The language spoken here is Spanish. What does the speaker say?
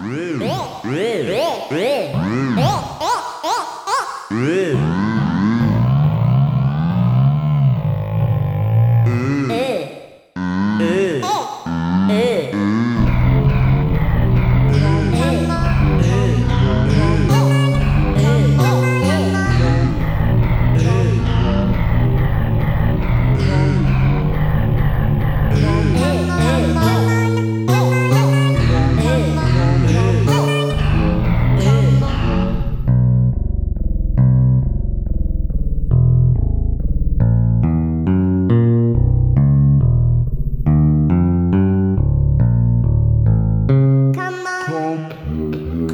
Real. Real. Real. Real. Real. Real. Real.